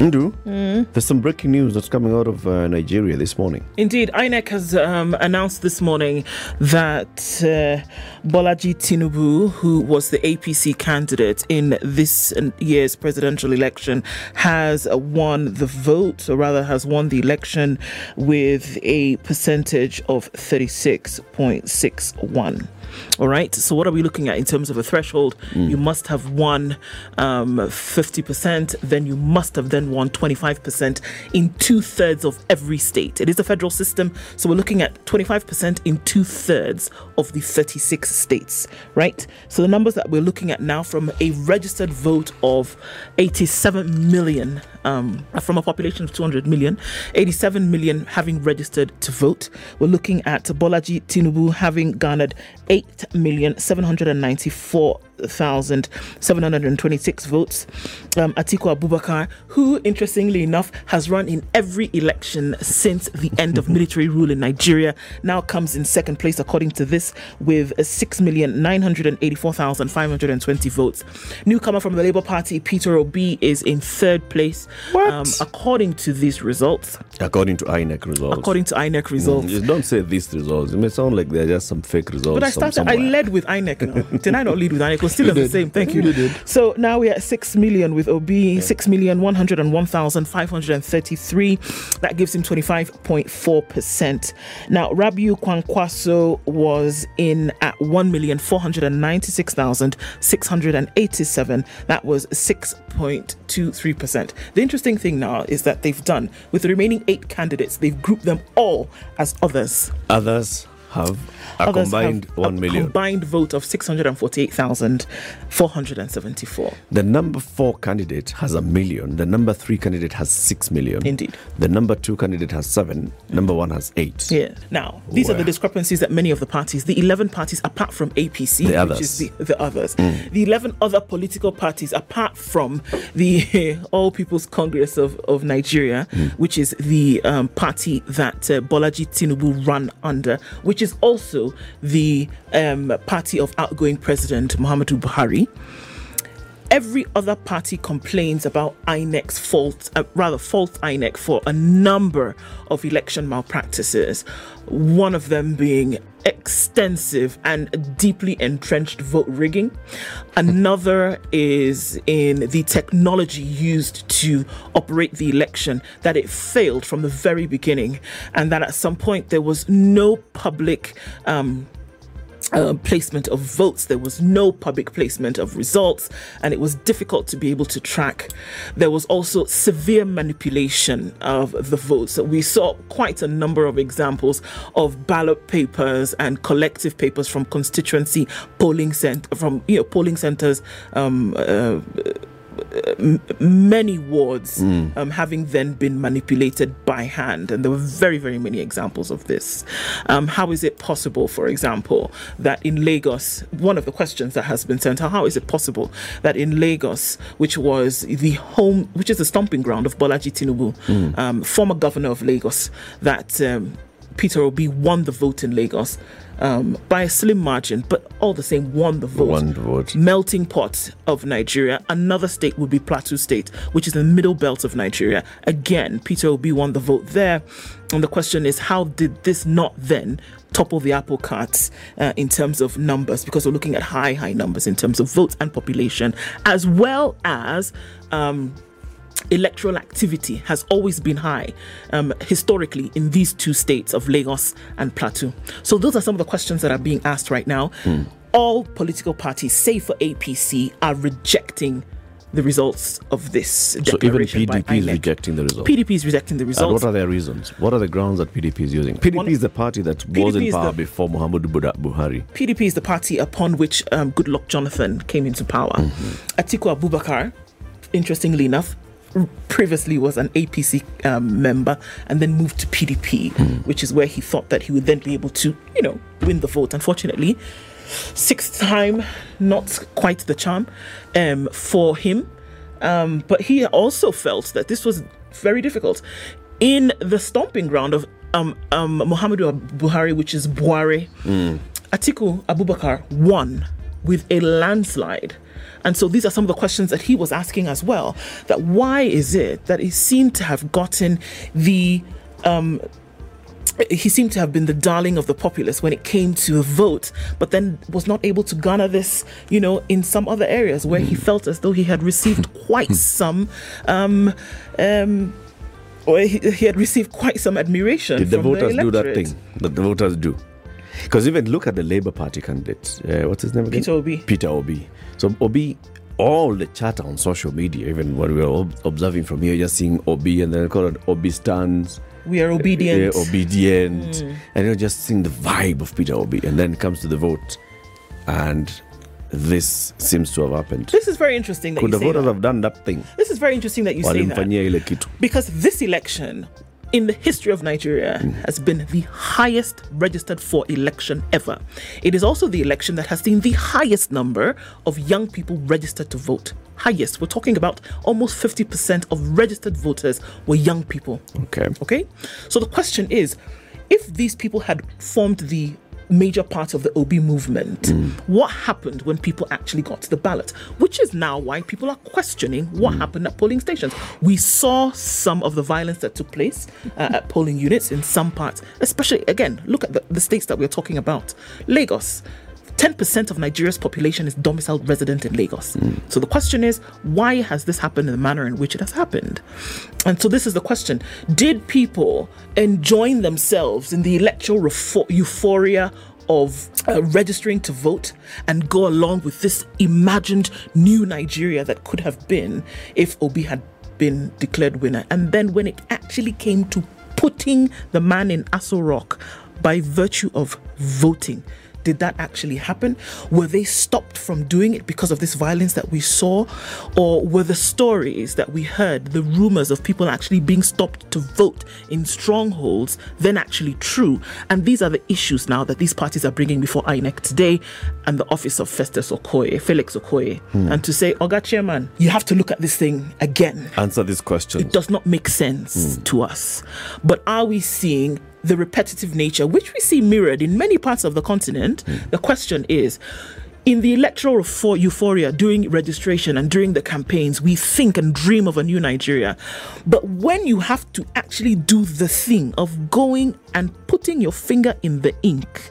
Ndu, there's some breaking news that's coming out of uh, Nigeria this morning. Indeed, INEC has um, announced this morning that uh, Bolaji Tinubu, who was the APC candidate in this year's presidential election, has won the vote, or rather, has won the election with a percentage of 36.61. All right. So, what are we looking at in terms of a threshold? You must have won um, 50%, then you must have then won 25% in two thirds of every state. It is a federal system. So, we're looking at 25% in two thirds of the 36 states, right? So, the numbers that we're looking at now from a registered vote of 87 million um, from a population of 200 million, 87 million having registered to vote. We're looking at Bolaji Tinubu having garnered 8,794,726 votes. Um, Atiku Abubakar, who interestingly enough has run in every election since the end of military rule in Nigeria, now comes in second place according to this with 6,984,520 votes. Newcomer from the Labour Party, Peter Obi, is in third place. Um, according to these results, According to INEC results. according to INEC results. You don't say these results. It may sound like they're just some fake results. But I from started. I led with INEC. Now. Did I not lead with INEC? We're still You the did. same. Thank you. You did. So now we're at six million with Obi. Six million one hundred and one thousand five hundred and thirty-three. That gives him twenty-five point four percent. Now Rabiu Kwankwaso was in at one million four hundred and ninety-six thousand six hundred and eighty-seven. That was six point two three percent. The interesting thing now is that they've done with the remaining eight candidates. They've grouped them all as others. Others have a combined have 1 a combined vote of 648,474. the number four candidate has a million. The number three candidate has 6 million. Indeed. The number two candidate has 7. Number one has 8. Yeah. Now, these are the discrepancies that many of the parties, the 11 parties apart from APC, The which others. Mm. is the, the others, the 11 other political parties apart from the All People's Congress of, of Nigeria, Mm. which is the um, party that uh, Bolaji Tinubu ran under, which is also the um, party of outgoing President Muhammadu Buhari. Every other party complains about INEC's fault, uh, rather fault INEC for a number of election malpractices. One of them being extensive and deeply entrenched vote rigging. Another is in the technology used to operate the election, that it failed from the very beginning, and that at some point there was no public. Um, uh, placement of votes. There was no public placement of results, and it was difficult to be able to track. There was also severe manipulation of the votes. We saw quite a number of examples of ballot papers and collective papers from constituency polling cent- from you know polling centers. Um, uh, m- many wards um, having then been manipulated by hand. And there were very, very many examples of this. Um, how is it possible, for example, that in Lagos, one of the questions that has been sent out, how is it possible that in Lagos, which was the home, which is the stomping ground of Bolaji Tinubu, um, former governor of Lagos, that um, Peter Obi won the vote in Lagos um, by a slim margin, but all the same won the vote One vote. melting pot of Nigeria. Another state would be Plateau State, which is the middle belt of Nigeria. Again, Peter Obi won the vote there. And the question is, how did this not then topple the apple cart uh, in terms of numbers? Because we're looking at high, high numbers in terms of votes and population, as well as. Um, electoral activity has always been high um, historically in these two states of Lagos and Plateau. So, those are some of the questions that are being asked right now. All political parties, save for APC, are rejecting the results of this So even PDP is rejecting the results. PDP is rejecting the and results. what are their reasons? What are the grounds that PDP is using? PDP One- is the party that was in power the- before Muhammadu Buhari. PDP is the party upon which um, Goodluck Jonathan came into power. Mm-hmm. Atiku Abubakar, interestingly enough, previously was an APC um, member and then moved to PDP, which is where he thought that he would then be able to, you know, win the vote. Unfortunately, sixth time, not quite the charm um, for him. Um, but he also felt that this was very difficult. In the stomping ground of um, um, Muhammadu Buhari, which is Buhari, Atiku Abubakar won with a landslide. And so these are some of the questions that he was asking as well. That why is it that he seemed to have gotten the um, he seemed to have been the darling of the populace when it came to a vote, but then was not able to garner this, you know, in some other areas where he felt as though he had received quite some, um, um, or he, he had received quite some admiration. Did the voters do that thing that the voters do? Because even look at the Labour Party candidate. Uh, what's his name again? Peter Obi. Peter Obi. So Obi, all the chatter on social media, even when we are ob- observing from here, just seeing Obi and then call it Obi stands. We are obedient. Yeah, obedient. And you're just seeing the vibe of Peter Obi. And then comes to the vote. And this seems to have happened. This is very interesting that Could you the voters that. have done that thing? This is very interesting that you say that. Walimfanyia ile kitu. because this election in the history of Nigeria has been the highest registered for election ever. It is also the election that has seen the highest number of young people registered to vote. Highest. We're talking about almost 50% of registered voters were young people. Okay. Okay? So the question is if these people had formed the major part of the Obi movement, what happened when people actually got to the ballot? Which is now why people are questioning what happened at polling stations. We saw some of the violence that took place uh, at polling units in some parts, especially, again, look at the, the states that we're talking about. Lagos. 10% of Nigeria's population is domiciled resident in Lagos. So the question is, why has this happened in the manner in which it has happened? And so this is the question Did people enjoin themselves in the electoral refo- euphoria of uh, registering to vote and go along with this imagined new Nigeria that could have been if Obi had been declared winner? And then when it actually came to putting the man in Aso Rock by virtue of voting, did that actually happen? Were they stopped from doing it because of this violence that we saw? Or were the stories that we heard, the rumors of people actually being stopped to vote in strongholds, then actually true? And these are the issues now that these parties are bringing before INEC today and the office of Festus Okoye, Felix Okoye, hmm. and to say, Oga Chairman, you have to look at this thing again Answer this question. it does not make sense hmm. to us. But are we seeing the repetitive nature, which we see mirrored in many parts of the continent? Hmm. The question is. In the electoral euphoria during registration and during the campaigns, we think and dream of a new Nigeria. But when you have to actually do the thing of going and putting your finger in the ink,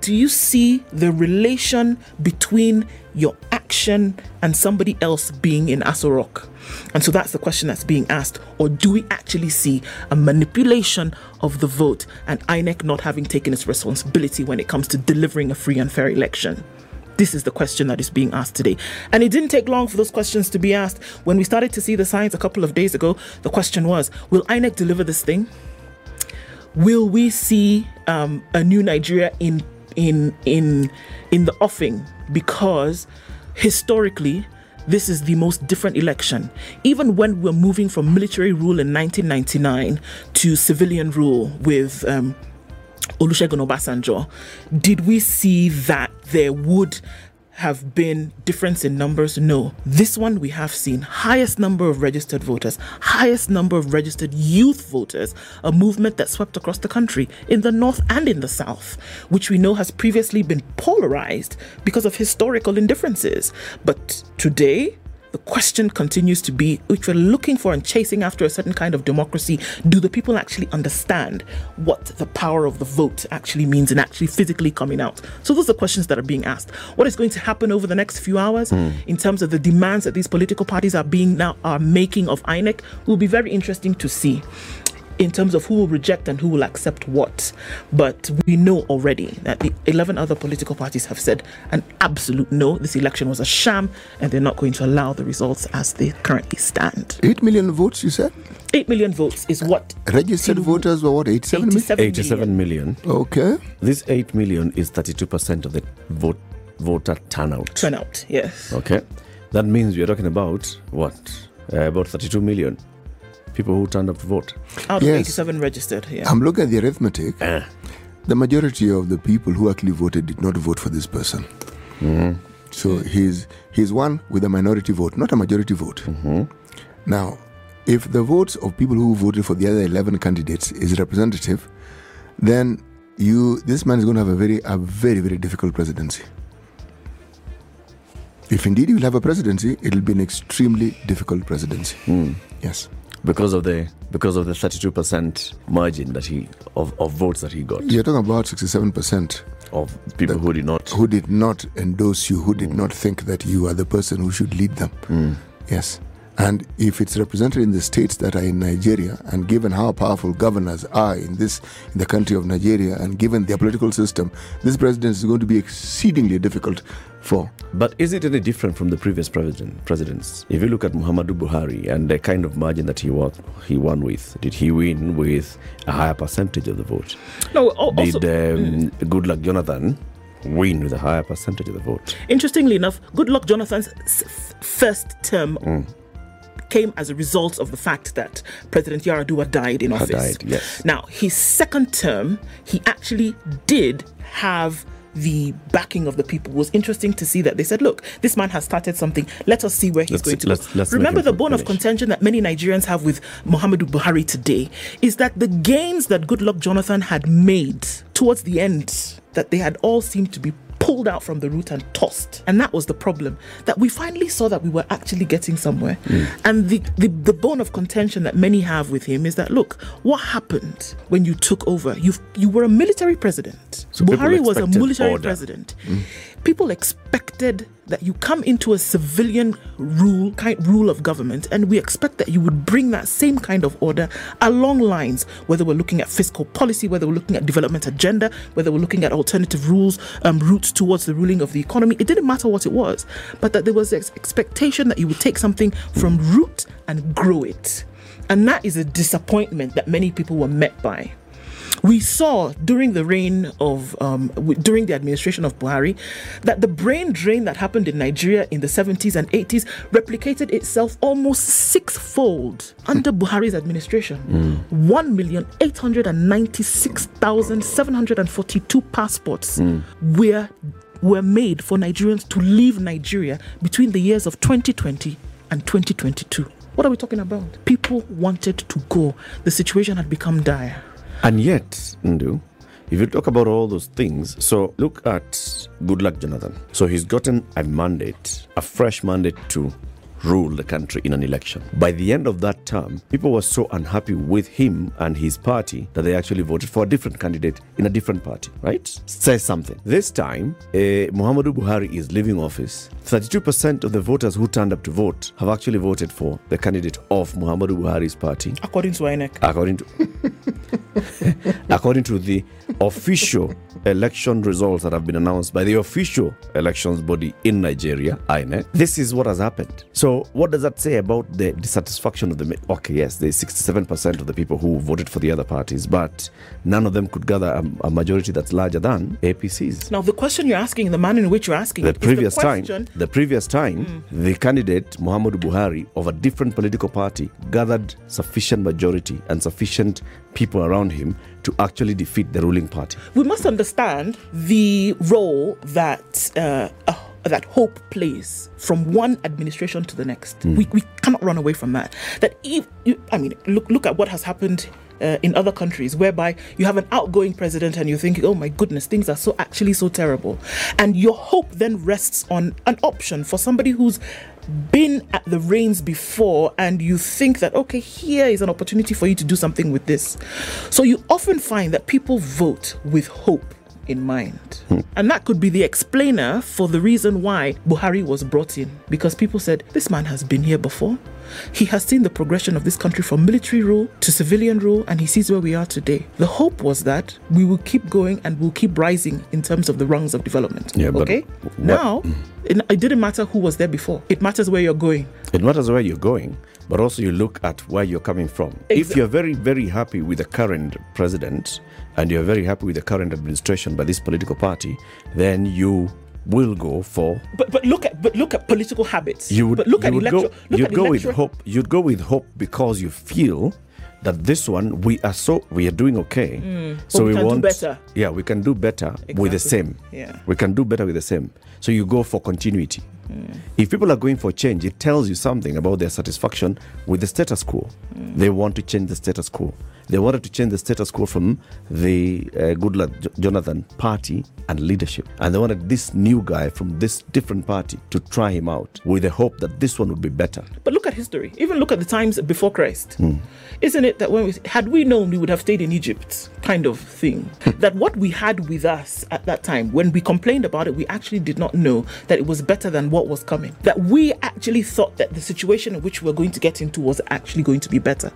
do you see the relation between your action and somebody else being in Aso Rock? And so that's the question that's being asked. Or do we actually see a manipulation of the vote and INEC not having taken its responsibility when it comes to delivering a free and fair election? This is the question that is being asked today. And it didn't take long for those questions to be asked. When we started to see the signs a couple of days ago, the question was Will INEC deliver this thing? will we see um, a new Nigeria in in in in the offing? Because historically, this is the most different election. Even when we're moving from military rule in 1999 to civilian rule with um, Olusegun Obasanjo, did we see that there would have been difference in numbers? No. This one we have seen highest number of registered voters, highest number of registered youth voters, a movement that swept across the country in the north and in the south, which we know has previously been polarized because of historical indifferences. But today, the question continues to be which we're looking for and chasing after a certain kind of democracy do the people actually understand what the power of the vote actually means and actually physically coming out? So those are the questions that are being asked. What is going to happen over the next few hours hmm. in terms of the demands that these political parties are being now are making of INEC will be very interesting to see in terms of who will reject and who will accept what. But we know already that the 11 other political parties have said an absolute no. This election was a sham and they're not going to allow the results as they currently stand. 8 million votes, you said? 8 million votes is what Registered voters were what, 87 million? 87 million. 87 million. Okay. This 8 million is 32% of the vote voter turnout. turnout. Yes. Okay. That means we are talking about what? uh, about 32 million people who turned up to vote. Out of Yes. 87 registered, yeah. I'm looking at the arithmetic. Eh. The majority of the people who actually voted did not vote for this person. Mm-hmm. So he's he's one with a minority vote, not a majority vote. Mm-hmm. Now, if the votes of people who voted for the other 11 candidates is representative, then you this man is going to have a very a very very difficult presidency. If indeed he will have a presidency, it'll be an extremely difficult presidency. Hmm. Yes. Because of the because of the 32% margin that he of, of votes that he got You're talking about 67%. of people who did not who did not endorse you, who did not think that you are the person who should lead them. Mm. Yes. And if it's represented in the states that are in Nigeria, and given how powerful governors are in this in the country of Nigeria, and given their political system, this president is going to be exceedingly difficult for. But is it any different from the previous president, presidents? If you look at Muhammadu Buhari and the kind of margin that he won, he won with, did he win with a higher percentage of the vote? No, al- also, Did um, Goodluck Jonathan win with a higher percentage of the vote? interestingly enough, Goodluck Jonathan's first term came as a result of the fact that President Yaradua died in office. died, yes. Now, his second term, he actually did have the backing of the people. It was interesting to see that they said, look, this man has started something. Let us see where he's Let's- going to let's- go. let's Remember the bone of contention that many Nigerians have with Muhammadu Buhari today is that the gains that Goodluck Jonathan had made towards the end, that they had all seemed to be pulled out from the root and tossed. And that was the problem. That we finally saw that we were actually getting somewhere. Hmm. And the, the, the bone of contention that many have with him is that look, what happened when you took over? You you were a military president. So Buhari was a military order. president. Hmm. People expected that you come into a civilian rule kind rule of government, and we expect that you would bring that same kind of order along lines. Whether we're looking at fiscal policy, whether we're looking at development agenda, whether we're looking at alternative rules, um, routes towards the ruling of the economy, it didn't matter what it was, but that there was ex- expectation that you would take something from root and grow it, and that is a disappointment that many people were met by. We saw during the reign of, um, during the administration of Buhari, that the brain drain that happened in Nigeria in the 70s and 80s replicated itself almost sixfold under Buhari's administration. 1,896,742 passports were, were made for Nigerians to leave Nigeria between the years of 2020 and 2022. What are we talking about? People wanted to go. The situation had become dire. And yet, Ndu, if you talk about all those things, so look at Goodluck Jonathan. So he's gotten a mandate, a fresh mandate to rule the country in an election. By the end of that term, people were so unhappy with him and his party that they actually voted for a different candidate in a different party, right? Says something. This time, uh, Muhammadu Buhari is leaving office. 32% of the voters who turned up to vote have actually voted for the candidate of Muhammadu Buhari's party According to INEC. according to according to the official election results that have been announced by the official elections body in Nigeria, INEC. This is what has happened. So, what does that say about the dissatisfaction of the? Okay, yes, there's 67% of the people who voted for the other parties, but none of them could gather a, a majority that's larger than APC's. Now, the question you're asking, the manner in which you're asking, The previous the time, the previous time, hmm. the candidate Muhammadu Buhari of a different political party gathered sufficient majority and sufficient people around him to actually defeat the ruling party. we must understand the role that uh, uh, that hope plays from one administration to the next. We, we cannot run away from that. That if you, I mean, look look at what has happened. Uh, in other countries, whereby you have an outgoing president and you're thinking, oh my goodness, things are so actually so terrible. And your hope then rests on an option for somebody who's been at the reins before and you think that okay here is an opportunity for you to do something with this. So you often find that people vote with hope in mind. And that could be the explainer for the reason why buhari was brought in. Because people said this man has been here before he has seen the progression of this country from military rule to civilian rule and he sees where we are today. The hope was that we will keep going and we'll keep rising in terms of the rungs of development. Yeah, but okay. what- now mm. it, it didn't matter who was there before. It matters where you're going. It matters where you're going, but also you look at where you're coming from. If you're very, very happy with the current president and you're very happy with the current administration by this political party, then you will go for But but look at but look at political habits. you would but look you at would electoral. go you'd go with hope you'd go with hope because you feel that this one we are so we are doing okay mm. so But we we can do want better. yeah we can do better with the same Yeah. we can do better with the same so you go for continuity if people are going for change it tells you something about their satisfaction with the status quo they want to change the status quo they wanted to change the status quo from the uh, Goodluck Jo- Jonathan party and leadership. And they wanted this new guy from this different party to try him out with the hope that this one would be better. But look at history. Even look at the times before Christ. Hmm. Isn't it that when we had we known we would have stayed in Egypt, kind of thing? that what we had with us at that time, when we complained about it, we actually did not know that it was better than what was coming. That we actually thought that the situation in which we were going to get into was actually going to be better.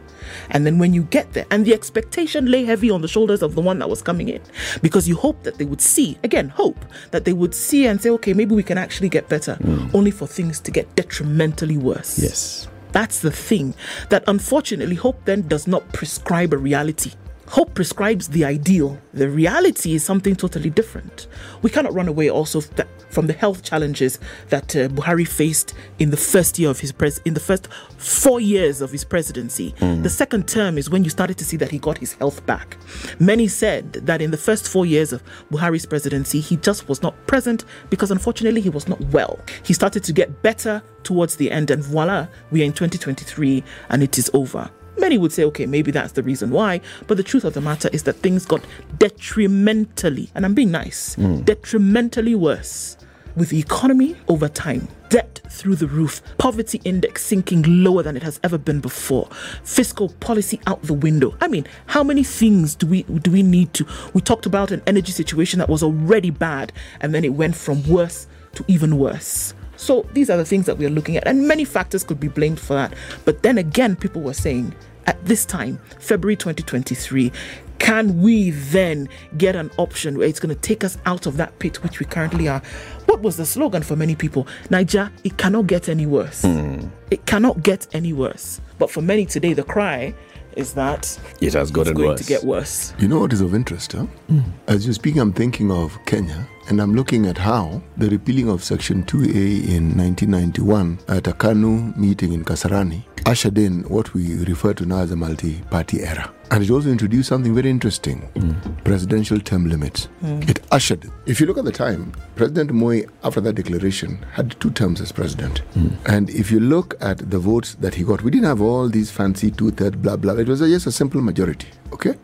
And then when you get there, and the expectation lay heavy on the shoulders of the one that was coming in, because you hope that they would see, again, hope that they would see and say, okay, maybe we can actually get better, hmm. only for things to get detrimentally worse. Yes. That's the thing that unfortunately hope then does not prescribe a reality. Hope prescribes the ideal. The reality is something totally different. We cannot run away also from the health challenges that uh, Buhari faced in the first year of his pres in the first 4 years of his presidency. The second term is when you started to see that he got his health back. Many said that in the first 4 years of Buhari's presidency he just was not present because unfortunately he was not well. He started to get better towards the end and voila, we are in 2023 and it is over. Many would say, okay, maybe that's the reason why. But the truth of the matter is that things got detrimentally, and I'm being nice, hmm. detrimentally worse with the economy over time. Debt through the roof, poverty index sinking lower than it has ever been before, fiscal policy out the window. I mean, how many things do we do we need to? We talked about an energy situation that was already bad, and then it went from worse to even worse. So these are the things that we are looking at, and many factors could be blamed for that. But then again, people were saying at this time, February 2023, can we then get an option where it's going to take us out of that pit which we currently are? What was the slogan for many people? Niger, it cannot get any worse. Hmm. It cannot get any worse. But for many today, the cry is that It has gotten it's going worse. to get worse. You know what is of interest, huh? Hmm. As you speak, I'm thinking of Kenya, and I'm looking at how the repealing of Section 2A in 1991 at a KANU meeting in Kasarani ushered in what we refer to now as a multi party era. And it also introduced something very interesting mm. presidential term limits. Mm. It ushered, if you look at the time, President Moi, after that declaration, had two terms as president. Mm. And if you look at the votes that he got, we didn't have all these fancy two thirds, blah blah. It was just a simple majority. Okay?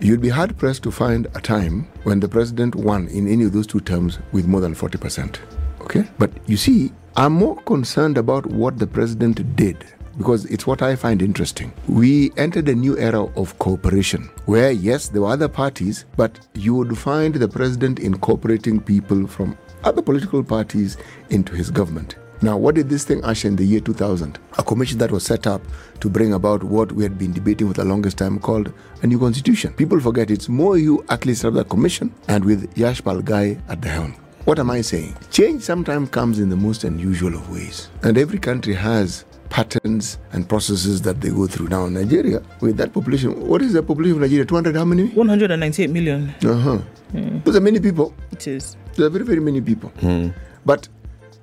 You'd be hard pressed to find a time when the president won in any of those two terms with more than 40%. Okay? But you see, I'm more concerned about what the president did because it's what I find interesting. We entered a new era of cooperation where, yes, there were other parties, but you would find the president incorporating people from other political parties into his government. Now, what did this thing usher in the year 2000? A commission that was set up to bring about what we had been debating for the longest time called a new constitution. People forget it's Moi you actually set up that commission and with Yash Pal Ghai at the helm. What am I saying? Change sometimes comes in the most unusual of ways. And every country has patterns and processes that they go through. Now, Nigeria, with that population, what is the population of Nigeria? 200 how many? 198 million. Uh huh. Those are many people. It is. There are very, very many people. But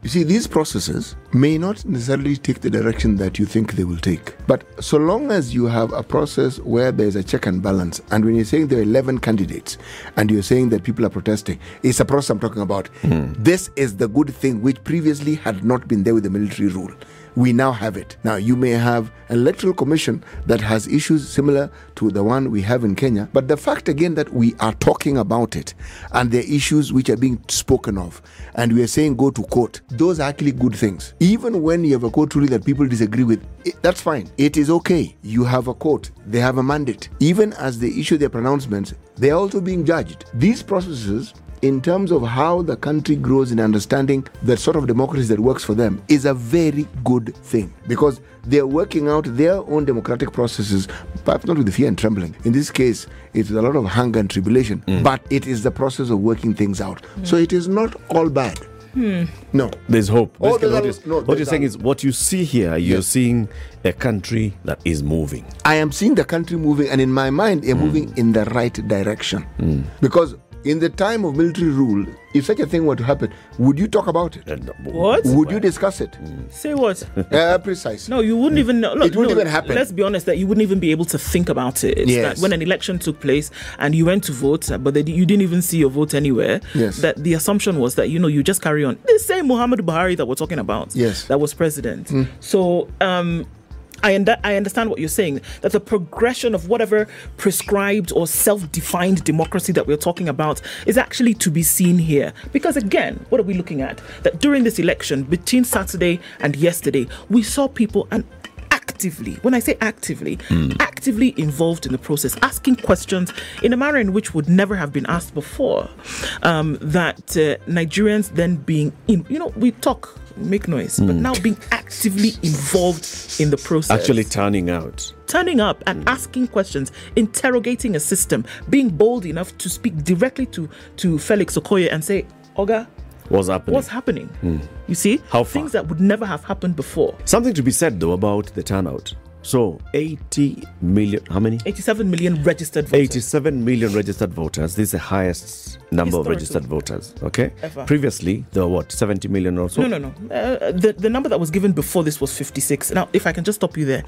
you see, these processes may not necessarily take the direction that you think they will take. But so long as you have a process where there's a check and balance, and when you're saying there are 11 candidates and you're saying that people are protesting, it's a process I'm talking about. Hmm. This is the good thing which previously had not been there with the military rule. We now have it. Now, you may have an electoral commission that has issues similar to the one we have in Kenya, but the fact again that we are talking about it and the issues which are being spoken of, and we are saying go to court, those are actually good things. Even when you have a court ruling that people disagree with, it, that's fine. It is okay. You have a court, they have a mandate. Even as they issue their pronouncements, they are also being judged. These processes in terms of how the country grows in understanding the sort of democracy that works for them is a very good thing because they're working out their own democratic processes, perhaps not with fear and trembling. In this case, it's a lot of hunger and tribulation, mm. but it is the process of working things out. Mm. So it is not all bad. Hmm. No. There's hope. Oh, there's what, a- no, what you're saying a- is what you see here, you're Yes. seeing a country that is moving. I am seeing the country moving, and in my mind, they're mm. moving in the right direction. Because in the time of military rule, if such a thing were to happen, would you talk about it? What? Would you discuss it? Say what? Uh, precise. No, you wouldn't even know. Look, It wouldn't no, even happen. Let's be honest that you wouldn't even be able to think about it. It's Yes. that when an election took place and you went to vote, uh, but they, you didn't even see your vote anywhere. Yes. That the assumption was that you know you just carry on. The same Muhammad Buhari that we're talking about. Yes. That was president. So um. I, und- I understand what you're saying that the progression of whatever prescribed or self defined democracy that we're talking about is actually to be seen here. Because again, what are we looking at? That during this election, between Saturday and yesterday, we saw people and actively, when I say actively, actively involved in the process, asking questions in a manner in which would never have been asked before. Um, that uh, Nigerians then being in, you know, we talk, make noise, but now being actively involved in the process Actually turning out. turning up and asking questions, interrogating a system, being bold enough to speak directly to to Felix Okoye and say, "Oga, What's happening? what's happening?" Hmm. You see, How far? things that would never have happened before. Something to be said though about the turnout. So 80 million, how many? 87 million registered voters. 87 million registered voters. This is the highest number of registered voters. Okay. Ever. Previously, there were what 70 million or so. No, no, no. Uh, the the number that was given before this was 56. Now, if I can just stop you there,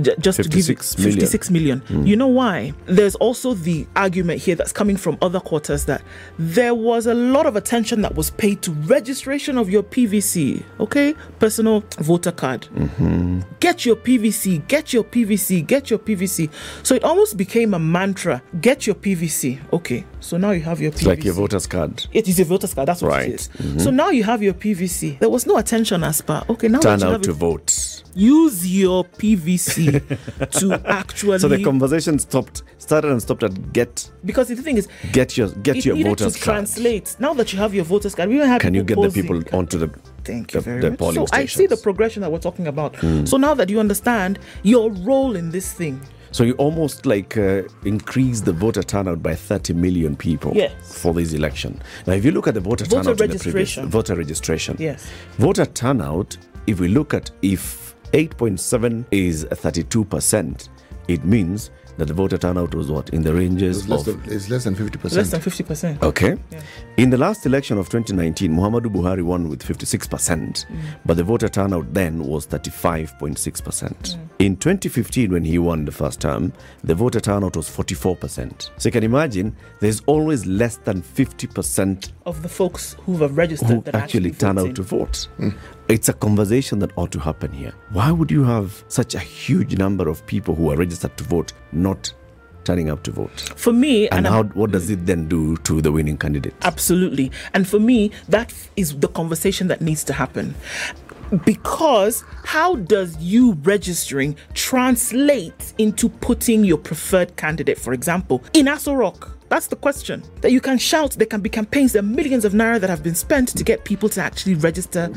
j- just to give you 56 million. 56 million. You know why? There's also the argument here that's coming from other quarters that there was a lot of attention that was paid to registration of your PVC, okay, personal voter card. Get your PVC, get your PVC, get your PVC. So it almost became a mantra: get your PVC. Okay, so now you have your PVC. It's like your voter's card. It is a voter's card. That's what Right. Mm-hmm. it is. So now you have your PVC. There was no attention as per. Okay, now Turn you out to it, vote. use your PVC to actually. So the conversation stopped, started and stopped at get because the thing is, get your get your voter's to card. translate. Now that you have your voter's card, we even have Can you get the people onto the Thank you the, very the much. So I see the progression that we're talking about. So now that you understand your role in this thing, So you almost like uh, increase the voter turnout by 30 million people Yes. for this election. Now, if you look at the voter, Voter turnout in the previous registration. voter registration, Yes. voter turnout. If we look at if 8.7 is 32 percent, it means that the voter turnout was what in the ranges It's less, of than, it's less than 50%. less than fifty percent. Okay. In the last election of 2019, Muhammadu Buhari won with 56%, mm. but the voter turnout then was 35.6%. Mm. In 2015, when he won the first term, the voter turnout was 44%. So you can imagine there's always less than 50% Of the folks who have registered who that actually turn voting. out to vote. Hmm. It's a conversation that ought to happen here. Why would you have such a huge number of people who are registered to vote not turning up to vote? For me, And I'm- how what does it then do to the winning candidate? Absolutely. And for me, that is the conversation that needs to happen. Because how does you registering translate into putting your preferred candidate, for example, in Aso Rock? That's the question. That you can shout, there can be campaigns, there are millions of naira that have been spent to get people to actually register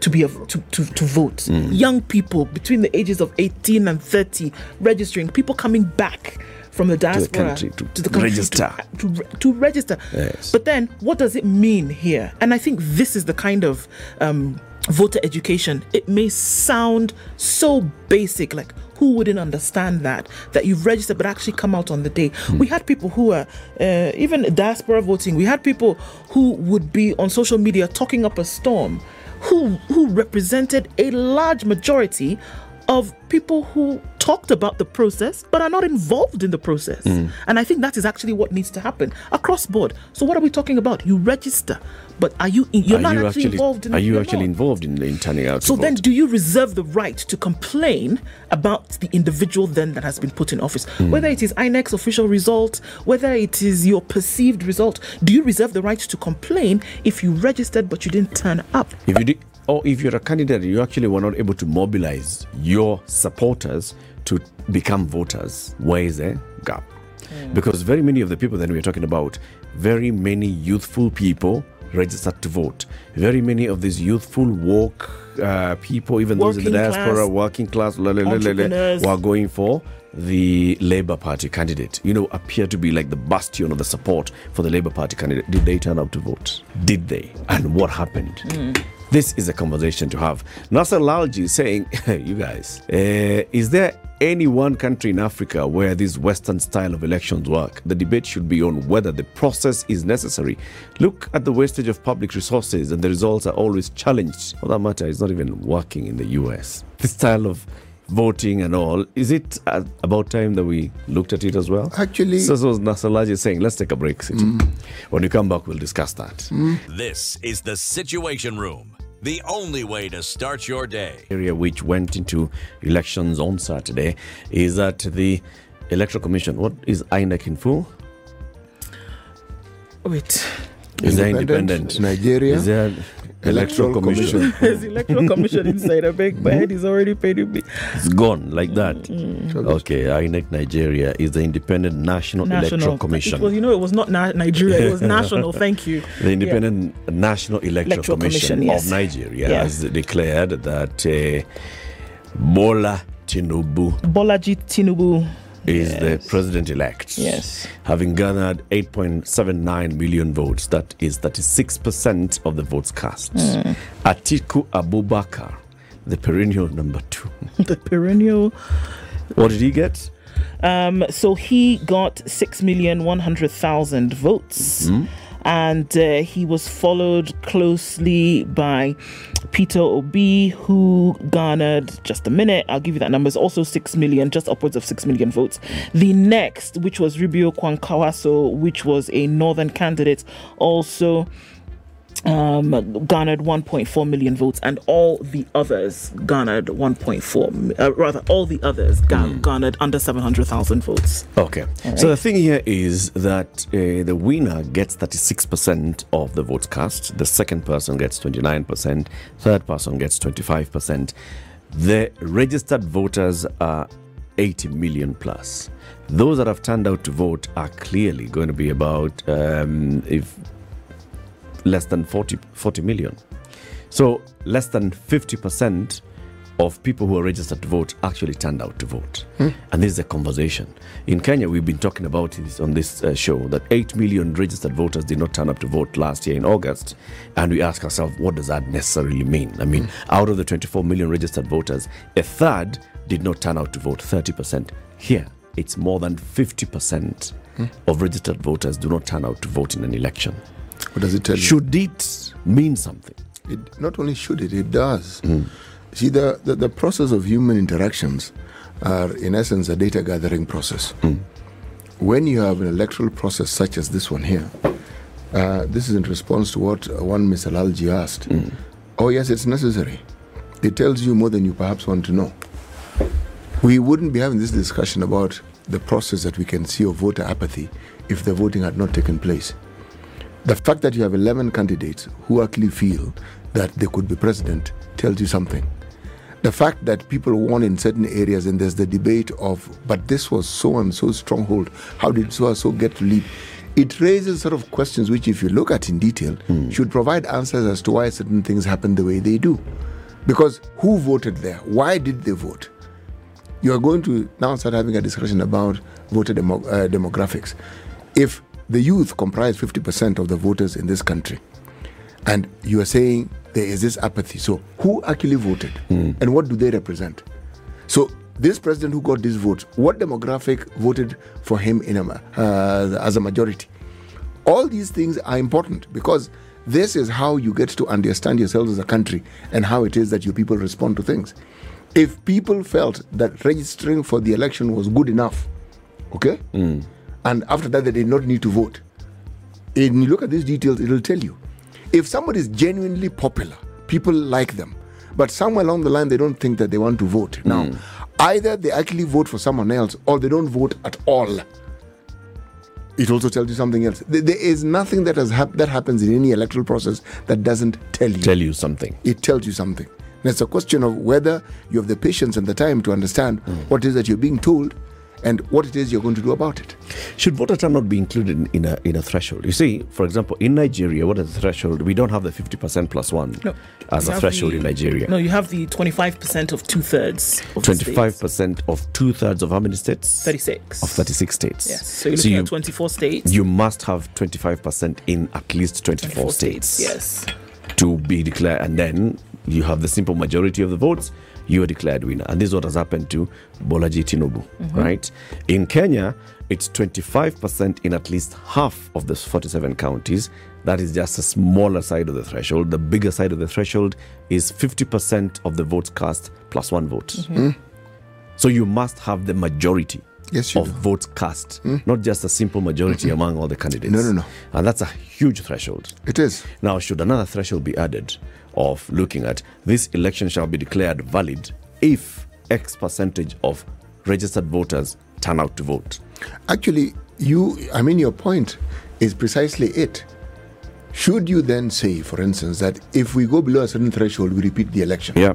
to be a, to, to, to vote. Young people between the ages of 18 and 30 registering, people coming back from the diaspora country to the country register. to, to, to register. Yes. But then, what does it mean here? And I think this is the kind of um, voter education. It may sound so basic, like who wouldn't understand that? That you've registered, but actually come out on the day. We had people who were uh, even diaspora voting. We had people who would be on social media talking up a storm, who who represented a large majority of people who talked about the process but are not involved in the process. And I think that is actually what needs to happen across board. So what are we talking about? You register, but are you in, you're are not you actually, involved in Are you actually not. involved in, in turning out? So then, do you reserve the right to complain about the individual then that has been put in office? Hmm. Whether it is INEC's official result, whether it is your perceived result, do you reserve the right to complain if you registered but you didn't turn up? if you did, or if you're a candidate, you actually were not able to mobilize your supporters to become voters. Where is the gap? Because very many of the people that we're talking about, very many youthful people registered to vote. Very many of these youthful woke uh, people, even those in the diaspora, class, working class, la, la, la, were going for the Labour Party candidate, you know, appear to be like the bastion of the support for the Labour Party candidate. Did they turn out to vote? Did they? And what happened? Hmm. This is a conversation to have. Nasser Lalji is saying, you guys, uh, is there any one country in Africa where this Western style of elections work? The debate should be on whether the process is necessary. Look at the wastage of public resources, and the results are always challenged. For that matter, it's not even working in the US. This style of voting and all, is it uh, about time that we looked at it as well? Actually- so, so Nasser Lalji is saying, let's take a break. CT. When you come back, we'll discuss that. This is the Situation Room, the only way to start your day. area which went into elections on Saturday is that the Electoral Commission, what is INEC in full? Wait. Is there Independent independent? Nigeria Is there Electoral Electoral Commission? Commission. There's electoral commission inside. I beg my head is already paying me. It's gone like that. Mm-hmm. Okay, INEC Nigeria is the Independent National, Electoral Commission. was, you know, it was not na- Nigeria. It was national. Thank you. The Independent National Electoral, Electoral Commission, Commission, yes. of Nigeria Yeah. has declared that uh, Bola Tinubu Bolaji Tinubu. Is Yes. the president elect. Yes. Having garnered 8.79 million votes, that is 36% of the votes cast. Hmm. Atiku Abubakar, the perennial number two. the perennial. What did he get? Um, so he got six million one hundred thousand votes, and uh, he was followed closely by Peter Obi, who garnered just a minute. I'll give you that number. It's also six million, just upwards of six million votes. The next, which was Rabiu Kwankwaso, which was a northern candidate, also um, garnered 1.4 million votes, and all the others garnered 1.4, uh, rather, all the others ga- garnered under 700,000 votes. Okay. So the thing here is that uh, the winner gets 36% of the votes cast, the second person gets 29%, third person gets 25%. The registered voters are 80 million plus. Those that have turned out to vote are clearly going to be about um, if less than 40, 40 million. So less than 50% of people who are registered to vote actually turned out to vote. Hmm. And this is a conversation. In Kenya, we've been talking about this on this uh, show that 8 million registered voters did not turn up to vote last year in August. And we ask ourselves, what does that necessarily mean? I mean, hmm. out of the 24 million registered voters, a third did not turn out to vote, 30%. Here, it's more than 50% hmm. of registered voters do not turn out to vote in an election. What does it tell you? Should it mean something? It not only should it, it does. See, the, the, the process of human interactions are, in essence, a data gathering process. When you have an electoral process such as this one here, uh, this is in response to what one Mr. Lalji asked. Oh, yes, it's necessary. It tells you more than you perhaps want to know. We wouldn't be having this discussion about the process that we can see of voter apathy if the voting had not taken place. The fact that you have 11 candidates who actually feel that they could be president tells you something. The fact that people won in certain areas and there's the debate of, but this was so and so stronghold, how did so and so get to lead? It raises sort of questions which, if you look at in detail, should provide answers as to why certain things happen the way they do. Because who voted there? Why did they vote? you are going to now start having a discussion about voter demo, uh, demographics. If the youth comprise 50% of the voters in this country, and you are saying there is this apathy, so who actually voted and what do they represent? So, this president who got these votes, what demographic voted for him in a, uh, as a majority? All these things are important because this is how you get to understand yourselves as a country and how it is that your people respond to things. If people felt that registering for the election was good enough, okay, and after that they did not need to vote, and you look at these details, it'll tell you. If somebody is genuinely popular, people like them, but somewhere along the line they don't think that they want to vote. Now, hmm. either they actually vote for someone else or they don't vote at all it also tells you something else. There- is nothing that has hap- that happens in any electoral process that doesn't tell you. Tell you something. It tells you something. And it's a question of whether you have the patience and the time to understand hmm. what it is that you're being told and what it is you're going to do about it. Should voter turnout not be included in, in a in a threshold? You see, for example, in Nigeria, what is the threshold? We don't have the fifty percent plus one No, as a threshold the- in Nigeria. No, you have the 25% of two thirds. Twenty-five percent of two thirds of how many states? 36. Of thirty-six states. Yes. So you're looking you, at 24 states. you must have twenty-five percent in at least twenty-four, 24 states. Yes. to be declared, and then you have the simple majority of the votes, you are declared winner. And this is what has happened to Bolaji Tinubu, mm-hmm. right? In Kenya, it's 25% in at least half of the 47 counties. That is just a smaller side of the threshold. The bigger side of the threshold is 50% of the votes cast plus one vote. Mm-hmm. Hmm. So you must have the majority Yes, of do. votes cast, hmm. not just a simple majority among all the candidates. No, no, no. And that's a huge threshold. It is. Now, should another threshold be added of looking at this election shall be declared valid if X percentage of registered voters turn out to vote? Actually, you, I mean, your point is precisely it. Should you then say, for instance, that if we go below a certain threshold, we repeat the election? Yeah.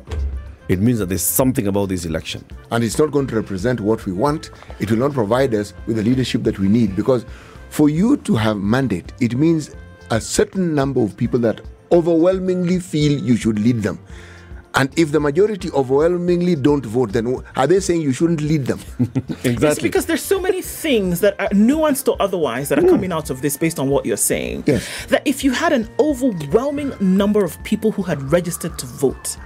It means that there's something about this election. and it's not going to represent what we want. It will not provide us with the leadership that we need because for you to have mandate, it means a certain number of people that overwhelmingly feel you should lead them. And if the majority overwhelmingly don't vote, then are they saying you shouldn't lead them? It's because there's so many things that are nuanced or otherwise that are coming out of this based on what you're saying. Yes. That if you had an overwhelming number of people who had registered to vote,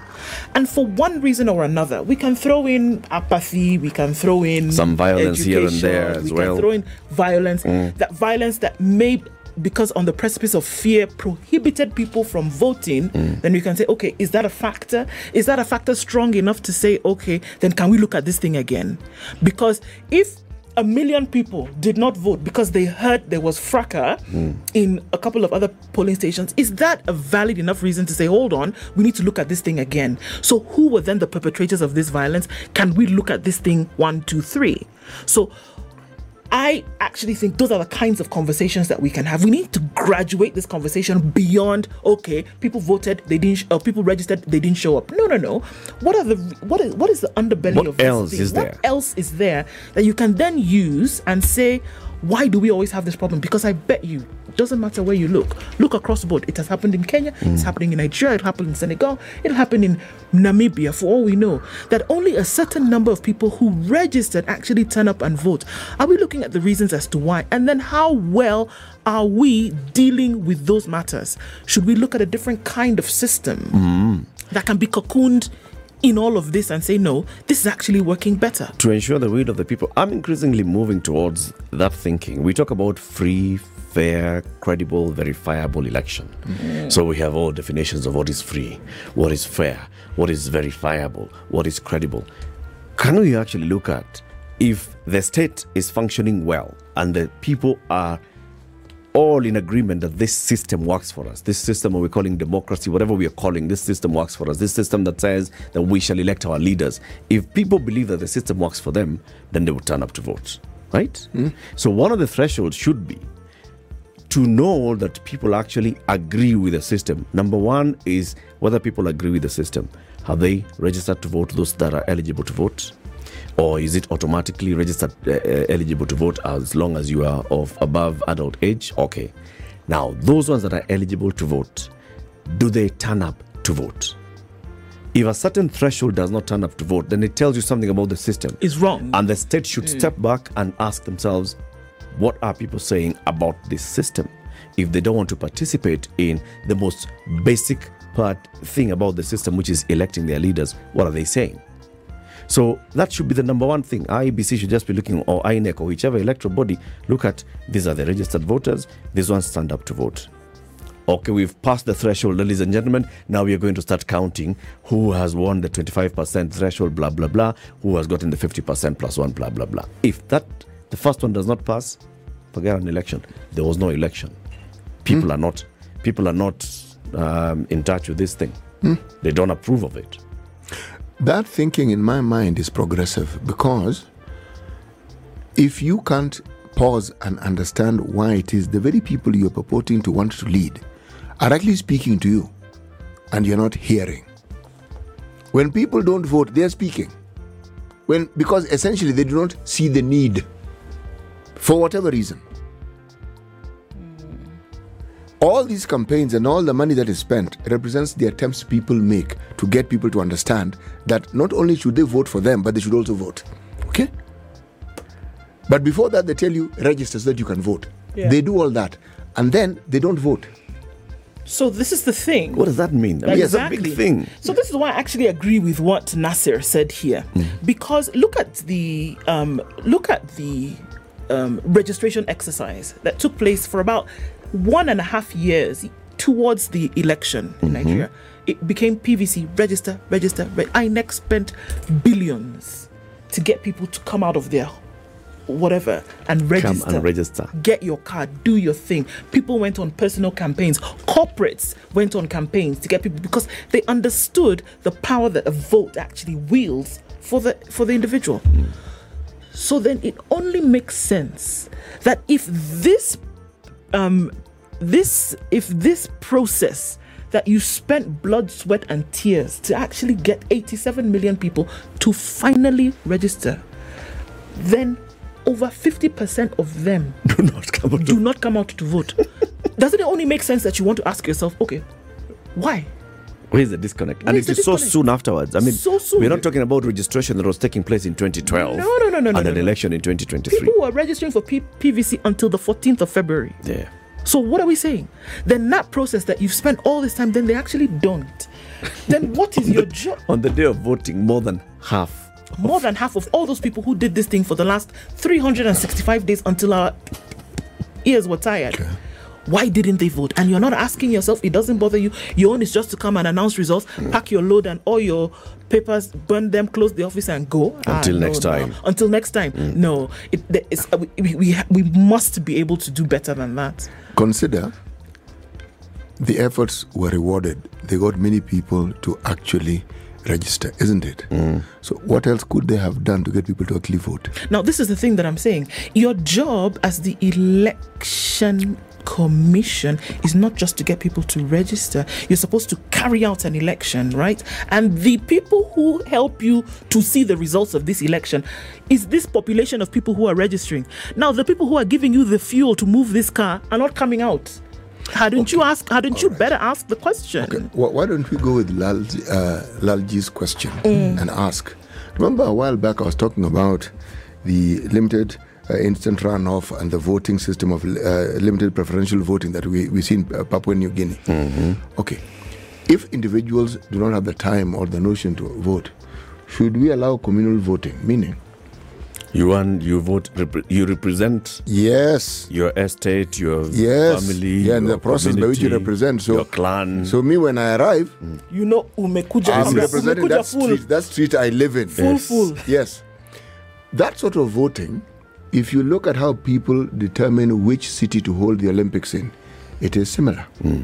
and for one reason or another, we can throw in apathy, we can throw in Some violence here and there as we well. can throw in violence. Mm. That violence that may because on the precipice of fear prohibited people from voting, mm. then you can say, okay, is that a factor? Is that a factor strong enough to say, okay, then can we look at this thing again? Because if a million people did not vote because they heard there was fracas mm. in a couple of other polling stations. Is that a valid enough reason to say, hold on, we need to look at this thing again? So, who were then the perpetrators of this violence? Can we look at this thing one, two, three? So, I actually think those are the kinds of conversations that we can have. We need to graduate this conversation beyond okay, people voted, they didn't, sh- or people registered, they didn't show up. No, no, no. What are the what is what is the underbelly What of this else thing? is What there? else is there that you can then use and say, why do we always have this problem? Because I bet you, doesn't matter where you look. Look across the board. It has happened in Kenya. It's mm. happening in Nigeria. It happened in Senegal. It'll happen in Namibia. For all we know, that only a certain number of people who registered actually turn up and vote. Are we looking at the reasons as to why? And then how well are we dealing with those matters? Should we look at a different kind of system mm. that can be cocooned? In all of this, and say, no, this is actually working better. to ensure the will of the people. I'm increasingly moving towards that thinking. We talk about free, fair, credible, verifiable election. Mm. So we have all definitions of what is free, what is fair, what is verifiable, what is credible. Can we actually look at if the state is functioning well and the people are all in agreement that this system works for us. This system we're calling democracy, whatever we are calling, this system works for us. This system that says that we shall elect our leaders. If people believe that the system works for them, then they will turn up to vote. Right? Hmm. So one of the thresholds should be to know that people actually agree with the system. Number one is whether people agree with the system. Have they registered to vote, those that are eligible to vote? Or is it automatically registered uh, uh, eligible to vote as long as you are of above adult age? Okay. Now, those ones that are eligible to vote, do they turn up to vote? If a certain threshold does not turn up to vote, then it tells you something about the system. Is wrong. And the state should step back and ask themselves, what are people saying about this system? If they don't want to participate in the most basic part thing about the system, which is electing their leaders, what are they saying? So that should be the number one thing. IEBC should just be looking, or INEC, or whichever electoral body, look at these are the registered voters, these ones stand up to vote. Okay, we've passed the threshold, ladies and gentlemen. Now we are going to start counting who has won the 25% threshold, blah, blah, blah, who has gotten the 50% plus one, blah, blah, blah. If that, the first one does not pass, forget an election. There was no election. People are not, people are not um, in touch with this thing. They don't approve of it. That thinking in my mind is progressive because if you can't pause and understand why it is the very people you're purporting to want to lead are actually speaking to you and you're not hearing. When people don't vote, they're speaking. When because essentially they do not see the need for whatever reason. All these campaigns and all the money that is spent represents the attempts people make to get people to understand that not only should they vote for them, but they should also vote. Okay? But before that, they tell you register so that you can vote. Yeah. They do all that, and then they don't vote. So this is the thing. What does that mean? I mean, it's a big thing. So this is why I actually agree with what Nasir said here, because look at the um, look at the um, registration exercise that took place for about one and a half years towards the election in Nigeria. It became PVC register, register. Re- INEC spent billions to get people to come out of their whatever and register. Come and register. get your card, do your thing. People went on personal campaigns. Corporates went on campaigns to get people because they understood the power that a vote actually wields for the for the individual. So then it only makes sense that if this um this if this process that you spent blood, sweat, and tears to actually get 87 million people to finally register, then over 50% of them Do not come out do not come out to vote. Doesn't it only make sense that you want to ask yourself, okay, why? Where's the disconnect? and Where's it is so soon afterwards. I mean, So soon. we're not talking about registration that was taking place in 2012. No, no, no, no, And no, an no. election in 2023. People were registering for P- PVC until the 14th of February. yeah. So what are we saying? Then that process that you've spent all this time, then they actually don't. Then what is your job? On the day of voting, more than half. More than half of all those people who did this thing for the last 365 days until our ears were tired. Why didn't they vote? And you're not asking yourself, it doesn't bother you. Your own is just to come and announce results, pack your load and all your papers, burn them, close the office, and go. Ah, Until no, next no. time. Until next time. No, it, is- uh, we, we, we must be able to do better than that. Consider the efforts were rewarded. They got many people to actually register, isn't it? So, what else could they have done to get people to actually vote? Now, this is the thing that I'm saying. Your job as the election commission is not just to get people to register. You're supposed to carry out an election, right? And the people who help you to see the results of this election is this population of people who are registering. Now, the people who are giving you the fuel to move this car are not coming out. Hadn't you ask? Hadn't you better ask the question? Okay, wh- why don't we go with Lal, uh, Lalji's question and ask? Remember a while back I was talking about the limited uh, instant runoff and the voting system of uh, limited preferential voting that we, we see in uh, Papua New Guinea. Okay, if individuals do not have the time or the notion to vote, should we allow communal voting? Meaning, You want, you vote, you represent yes, your estate, your yes, family, yeah, and the process by which you represent. So, your clan. so me when I arrive, You know, umekuja, I'm ume- representing umekuja that full, street, that street I live in. full, full. Yes. That sort of voting, if you look at how people determine which city to hold the Olympics in, it is similar. Hmm.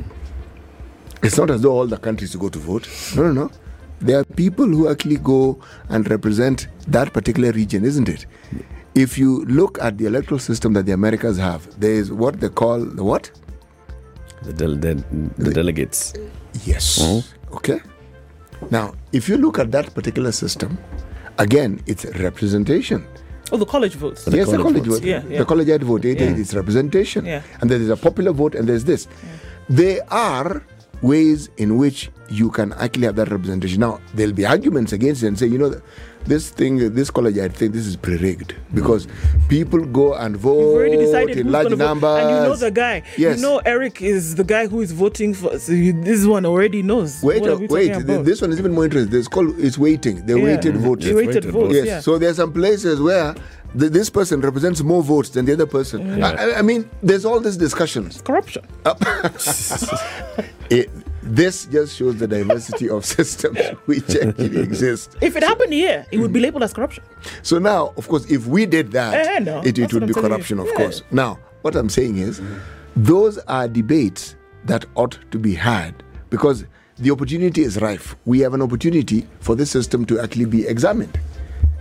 It's not as though all the countries go to vote. No, no, no. There are people who actually go and represent that particular region, isn't it? Hmm. If you look at the electoral system that the Americas have, there is what they call the what? the, del- the, the delegates. Yes. Hmm. Okay. Now, if you look at that particular system, again, it's representation. Oh, the college votes. yes, the college college votes. vote. Yeah, yeah. The collegiate vote. It Yeah. is representation. Yeah. And there is a popular vote and there's this. There are ways in which you can actually have that representation. Now, there'll be arguments against it and say, you know, this thing, this college, I think this is pre-rigged because people go and vote You've already decided in large gonna vote, numbers. and you know the guy. Yes. You know Eric is the guy who is voting for. So you, this one already knows. Wait, What are uh, we wait. about? This one is even more interesting. It's called it's waiting. The Yeah. weighted Mhm. voting. The weighted Weighted votes. Yes. Yeah. So there are some places where th- this person represents more votes than the other person. I, I- I mean, there's all these discussions. corruption. It, this just shows the diversity of systems which actually exist. If it happened here, it would be labeled as corruption. So now, of course, if we did that, Eh, no, it, it would be corruption, of Yeah. course. Now, what I'm saying is, those are debates that ought to be had because the opportunity is rife. We have an opportunity for this system to actually be examined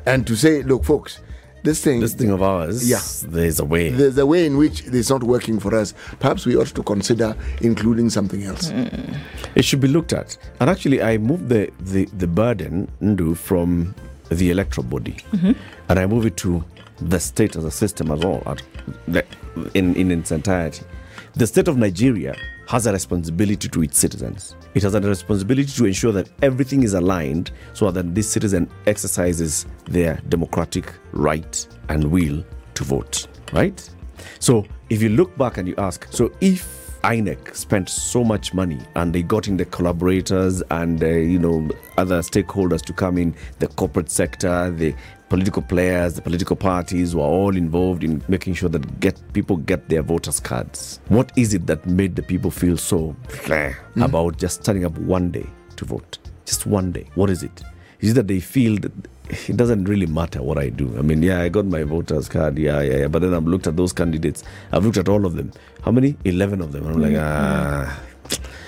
and to say, look, folks, this thing, This thing of ours, Yeah. there's a way. there's a way in which it's not working for us. Perhaps we ought to consider including something else. Mm. It should be looked at. And actually, I moved the, the, the burden Ndu, from the electoral body mm-hmm. and I move it to the state as a system as the, in, in its entirety. The state of Nigeria has a responsibility to its citizens. It has a responsibility to ensure that everything is aligned so that this citizen exercises their democratic right and will to vote, right? So if you look back and you ask, so if INEC spent so much money and they got in the collaborators and uh, you know other stakeholders to come in, the corporate sector, the political players, the political parties were all involved in making sure that get people get their voters cards. What is it that made the people feel so bleh about just turning up one day to vote? Just one day. What is it? Is it that they feel that it doesn't really matter what I do? I mean, yeah, I got my voters card, yeah, yeah, yeah. But then I've looked at those candidates. I've looked at all of them. How many? Eleven of them. I'm like, hmm. ah.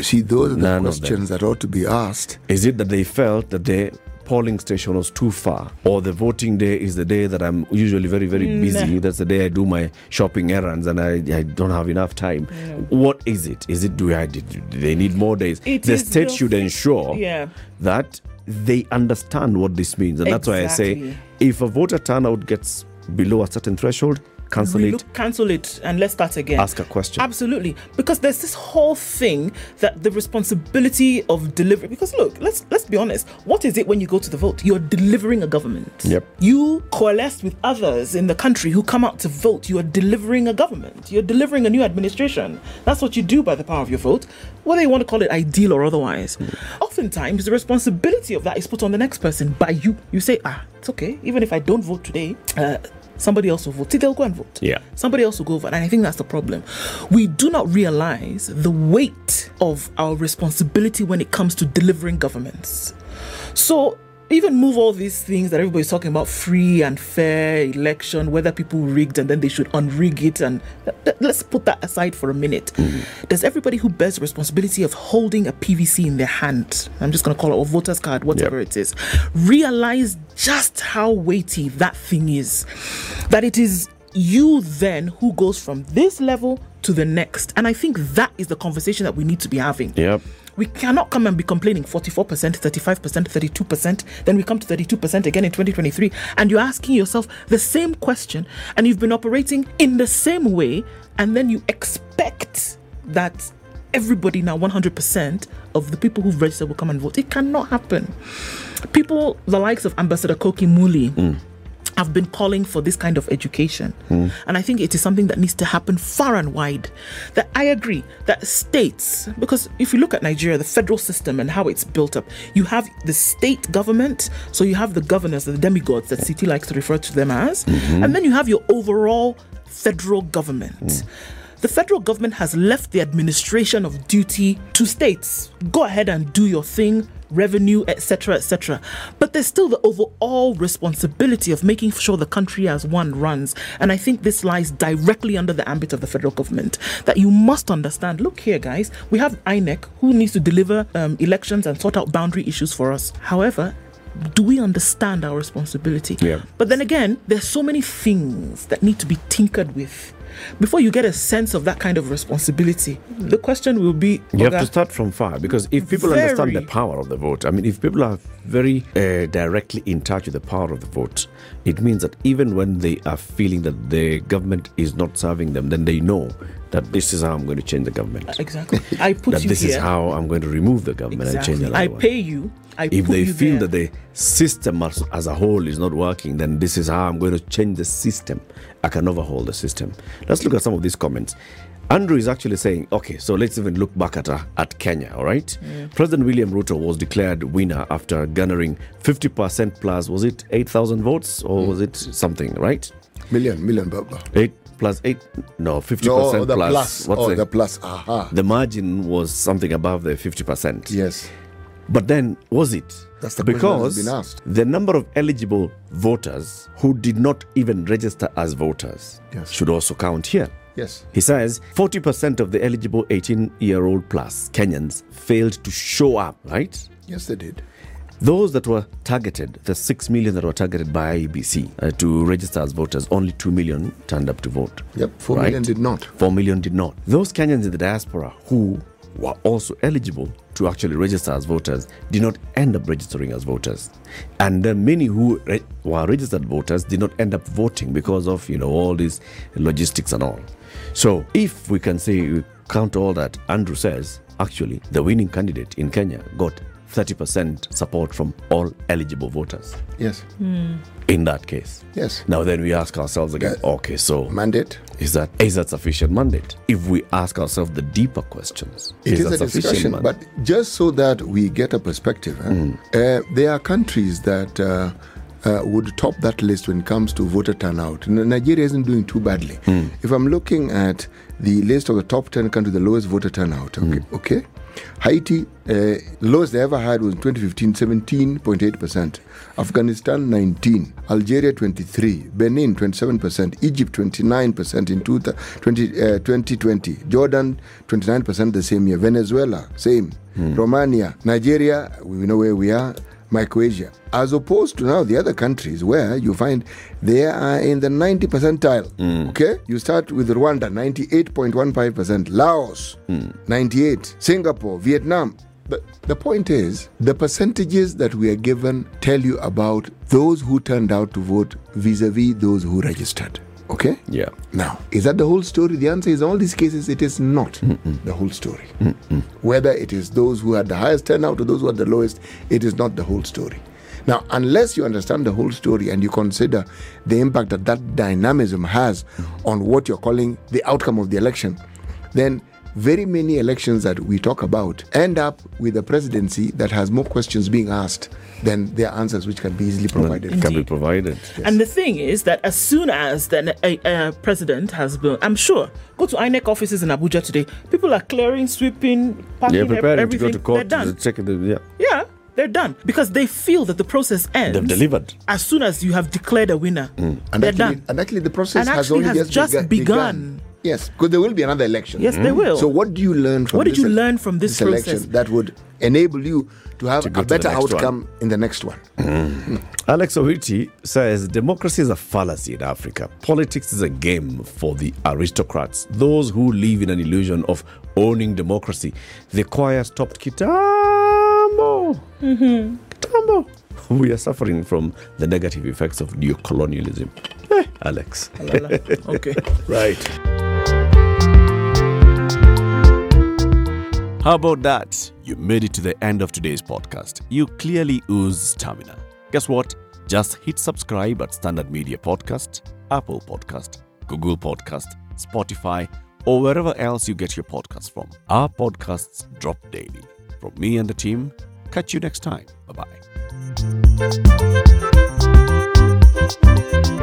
See, those are the None questions that ought to be asked. Is it that they felt that the polling station was too far, or the voting day is the day that I'm usually very, very mm, busy? That's the day I do my shopping errands and I, I don't have enough time. What is it? Is it do I do they need more days? It the state the should ensure Yeah. that they understand what this means, and that's why I say if a voter turnout gets below a certain threshold, cancel it. Cancel it and let's start again. Ask a question. Absolutely, because there's this whole thing that the responsibility of delivery. Because look, let's let's be honest. What is it when you go to the vote? You're delivering a government. Yep. You coalesce with others in the country who come out to vote. You are delivering a government. You're delivering a new administration. That's what you do by the power of your vote, whether you want to call it ideal or otherwise. Oftentimes, the responsibility of that is put on the next person by you. You say, ah, it's okay. Even if I don't vote today. Uh, Somebody else will vote. See, they'll go and vote. Yeah. Somebody else will go over. And I think that's the problem. We do not realize the weight of our responsibility when it comes to delivering governments. So, even move all these things that everybody's talking about free and fair election, whether people rigged and then they should unrig it. And let's put that aside for a minute. Mm-hmm. Does everybody who bears the responsibility of holding a PVC in their hand, I'm just going to call it a voter's card, whatever Yep. it is, realize just how weighty that thing is? That it is you then who goes from this level to the next. And I think that is the conversation that we need to be having. Yep. We cannot come and be complaining 44%, 35%, 32%. Then we come to 32% again in 2023. And you're asking yourself the same question and you've been operating in the same way. And then you expect that everybody now, 100% of the people who've registered will come and vote. It cannot happen. People, the likes of Ambassador Koki Muli, hmm. Have been calling for this kind of education. Hmm. And I think it is something that needs to happen far and wide. That I agree that states, because if you look at Nigeria, the federal system and how it's built up, you have the state government, so you have the governors, the demigods that City likes to refer to them as, mm-hmm. and then you have your overall federal government. Hmm. The federal government has left the administration of duty to states. Go ahead and do your thing, revenue, etc., etc. But there's still the overall responsibility of making sure the country as one runs. And I think this lies directly under the ambit of the federal government. That you must understand. Look here, guys, we have INEC who needs to deliver um, elections and sort out boundary issues for us. However, do we understand our responsibility? Yeah. But then again, there's so many things that need to be tinkered with. Before you get a sense of that kind of responsibility, the question will be You have to start from far because if people understand the power of the vote, I mean, if people are very uh, directly in touch with the power of the vote, it means that even when they are feeling that the government is not serving them, then they know that this is how I'm going to change the government. Exactly. I put that you this here. is how I'm going to remove the government and change exactly. another I pay you. I if they feel there. that the system as, as a whole is not working, then this is how I'm going to change the system. I can overhaul the system. Let's look at some of these comments. Andrew is actually saying, okay, so let's even look back at, uh, at Kenya, all right? President William Ruto was declared winner after garnering 50% plus, was it 8,000 votes or was it something, right? Million, million, Baba. 8 plus 8, no, 50% No, the plus. plus. What's oh, the, the plus. Aha. the margin was something above the 50%. yes. But then, was it? That's the question that has because been asked. the number of eligible voters who did not even register as voters Yes. should also count here. Yes. He says 40% of the eligible 18 year old plus Kenyans failed to show up, right? Yes, they did. Those that were targeted, the 6 million that were targeted by IEBC uh, to register as voters, only 2 million turned up to vote. Yep. Four Right. million did not. 4 million did not. Those Kenyans in the diaspora who were also eligible to actually register as voters did not end up registering as voters. And many who re- were registered voters did not end up voting because of, you know, all these logistics and all. So if we can say, count all that, Andrew says, actually, the winning candidate in Kenya got 30% support from all eligible voters Yes. in that case. Yes. Now then we ask ourselves again, Yeah. okay, so Mandate. is that is that sufficient mandate? If we ask ourselves the deeper questions, It is, that a sufficient discussion, mandate? but just so that we get a perspective, eh, uh, there are countries that uh, uh, would top that list when it comes to voter turnout. Nigeria isn't doing too badly. If I'm looking at the list of the top 10 countries, the lowest voter turnout, okay, okay? Haiti, uh, lowest they ever had was 2015, 17.8%. Afghanistan, 19. Algeria, 23. Benin, 27%. Egypt, 29% in two th- 20, uh, 2020. Jordan, 29% the same year. Venezuela, same. Romania, Nigeria, we know where we are. Micronesia, as opposed to now the other countries where you find they are in the 90 percentile. Mm. Okay, you start with Rwanda, 98.15 percent, Laos, mm. 98, Singapore, Vietnam. But the point is, the percentages that we are given tell you about those who turned out to vote vis-a-vis those who registered. Okay. yeah. Now, is that the whole story? The answer is all these cases, it is not the whole story. Whether it is those who had the highest turnout or those who had the lowest, it is not the whole story. Now, unless you understand the whole story and you consider the impact that that dynamism has mm-hmm. on what you're calling the outcome of the election, then very many elections that we talk about end up with a presidency that has more questions being asked than their answers, which can be easily provided. Can be Indeed. provided. And the thing is that as soon as then a, a president has been, I'm sure, go to INEC offices in Abuja today. People are clearing, sweeping, packing Yeah, ev- preparing to everything. go to court. They're to done. check the, yeah. Yeah, they're done because they feel that the process ends. They've delivered. as soon as you have declared a winner. Mm. And They're actually, done. and actually, the process And has actually only has just, just bega- begun. Yes, because there will be another election. Yes, there will. So, what do you learn from What did this you ele- learn from this election process? that would enable you to have To a better next one. outcome in the next one? Alex Owiti says democracy is a fallacy in Africa. Politics is a game for the aristocrats, those who live in an illusion of owning democracy. The choir stopped Kitambo. Mm-hmm. Kitambo. We are suffering from the negative effects of neocolonialism. Eh, Alex. okay. Right. How about that? You made it to the end of today's podcast. You clearly ooze stamina. Guess what? Just hit subscribe at Standard Media Podcast, Apple Podcast, Google Podcast, Spotify, or wherever else you get your podcasts from. Our podcasts drop daily. From me and the team, catch you next time. Bye bye.